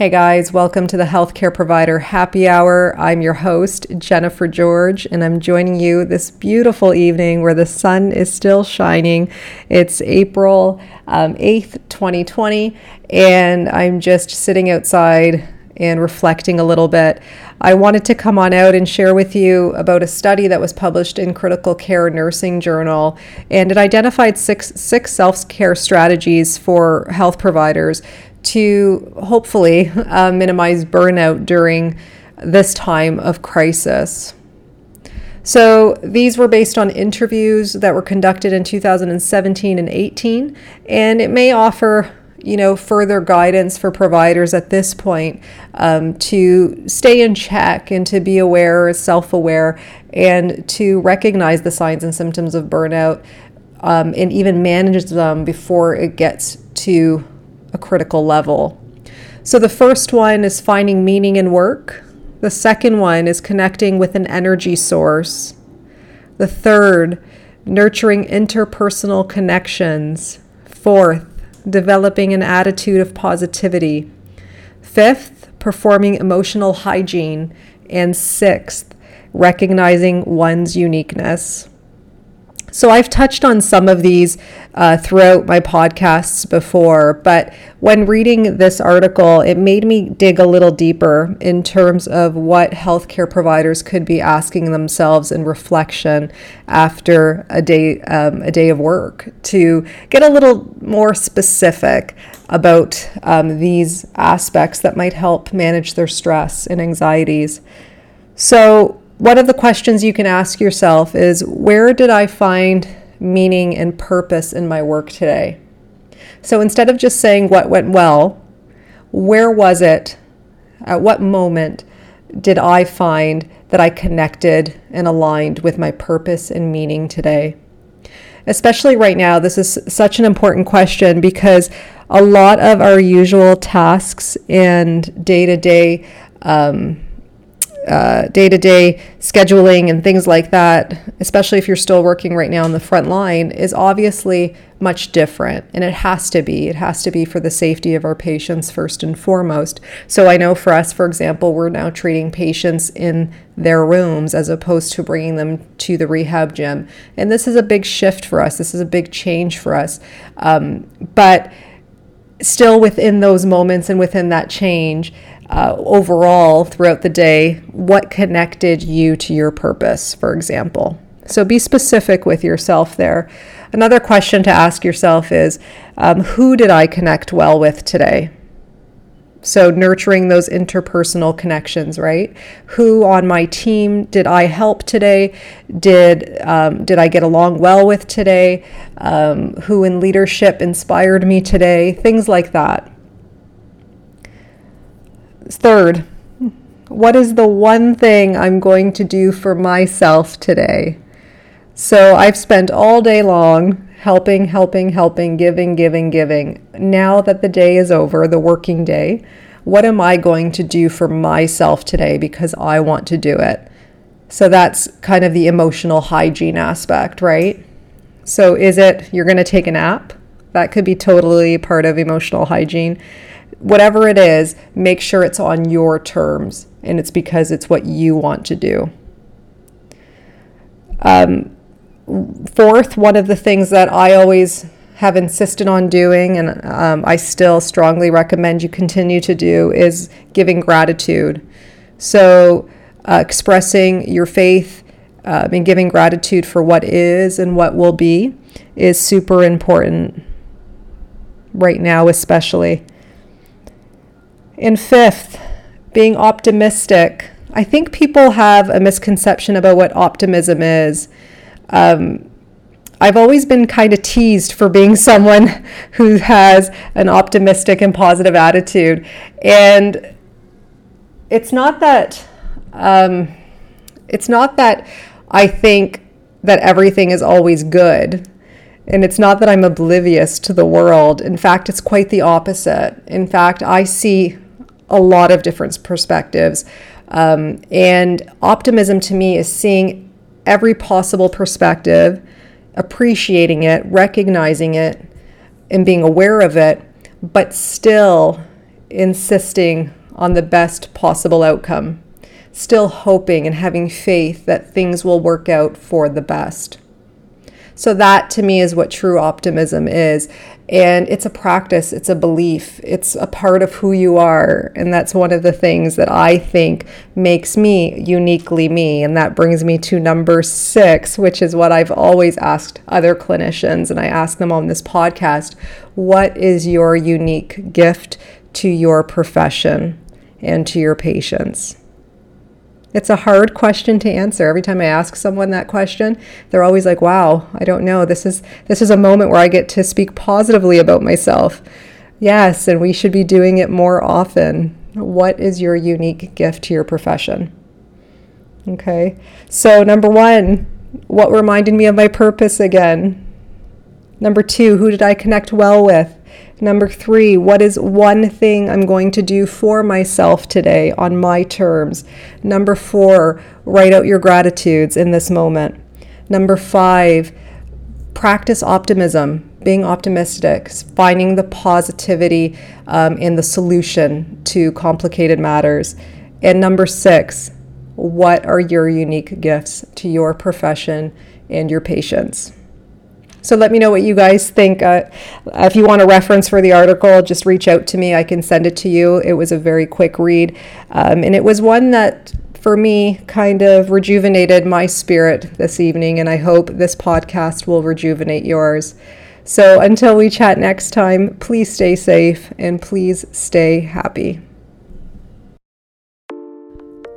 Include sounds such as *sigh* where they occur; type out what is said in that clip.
Hey guys, welcome to the Healthcare Provider Happy Hour. I'm your host, Jennifer George, and I'm joining you this beautiful evening where the sun is still shining. It's April um, 8th, 2020, and I'm just sitting outside and reflecting a little bit. I wanted to come on out and share with you about a study that was published in Critical Care Nursing Journal, and it identified six, six self care strategies for health providers to hopefully uh, minimize burnout during this time of crisis. So these were based on interviews that were conducted in 2017 and 18, and it may offer you know further guidance for providers at this point um, to stay in check and to be aware, self-aware, and to recognize the signs and symptoms of burnout, um, and even manage them before it gets to a critical level. So the first one is finding meaning in work. The second one is connecting with an energy source. The third, nurturing interpersonal connections. Fourth, developing an attitude of positivity. Fifth, performing emotional hygiene. And sixth, recognizing one's uniqueness. So I've touched on some of these uh, throughout my podcasts before, but when reading this article, it made me dig a little deeper in terms of what healthcare providers could be asking themselves in reflection after a day um, a day of work to get a little more specific about um, these aspects that might help manage their stress and anxieties. So one of the questions you can ask yourself is where did I find meaning and purpose in my work today? So instead of just saying what went well, where was it? At what moment did I find that I connected and aligned with my purpose and meaning today? Especially right now, this is such an important question because a lot of our usual tasks and day to day day to day scheduling and things like that, especially if you're still working right now on the front line, is obviously much different. And it has to be. It has to be for the safety of our patients first and foremost. So I know for us, for example, we're now treating patients in their rooms as opposed to bringing them to the rehab gym. And this is a big shift for us. This is a big change for us. Um, but still within those moments and within that change, uh, overall throughout the day, what connected you to your purpose, for example. So be specific with yourself there. Another question to ask yourself is um, who did I connect well with today? So, nurturing those interpersonal connections, right? Who on my team did I help today? Did, um, did I get along well with today? Um, who in leadership inspired me today? Things like that. Third, what is the one thing I'm going to do for myself today? So I've spent all day long helping, helping, helping, giving, giving, giving. Now that the day is over, the working day, what am I going to do for myself today because I want to do it? So that's kind of the emotional hygiene aspect, right? So is it you're going to take a nap? That could be totally part of emotional hygiene. Whatever it is, make sure it's on your terms and it's because it's what you want to do. Um, fourth, one of the things that I always have insisted on doing, and um, I still strongly recommend you continue to do, is giving gratitude. So, uh, expressing your faith uh, and giving gratitude for what is and what will be is super important right now, especially. And fifth, being optimistic. I think people have a misconception about what optimism is. Um, I've always been kind of teased for being *laughs* someone who has an optimistic and positive attitude. And it's not that um, it's not that I think that everything is always good. And it's not that I'm oblivious to the world. In fact, it's quite the opposite. In fact, I see a lot of different perspectives. Um, and optimism to me is seeing every possible perspective, appreciating it, recognizing it, and being aware of it, but still insisting on the best possible outcome, still hoping and having faith that things will work out for the best. So, that to me is what true optimism is. And it's a practice, it's a belief, it's a part of who you are. And that's one of the things that I think makes me uniquely me. And that brings me to number six, which is what I've always asked other clinicians. And I ask them on this podcast what is your unique gift to your profession and to your patients? It's a hard question to answer. Every time I ask someone that question, they're always like, "Wow, I don't know. This is this is a moment where I get to speak positively about myself." Yes, and we should be doing it more often. What is your unique gift to your profession? Okay. So, number 1, what reminded me of my purpose again? Number 2, who did I connect well with? Number three, what is one thing I'm going to do for myself today on my terms? Number four, write out your gratitudes in this moment. Number five, practice optimism, being optimistic, finding the positivity um, in the solution to complicated matters. And number six, what are your unique gifts to your profession and your patients? So let me know what you guys think. Uh, if you want a reference for the article, just reach out to me. I can send it to you. It was a very quick read. Um, and it was one that, for me, kind of rejuvenated my spirit this evening. And I hope this podcast will rejuvenate yours. So until we chat next time, please stay safe and please stay happy.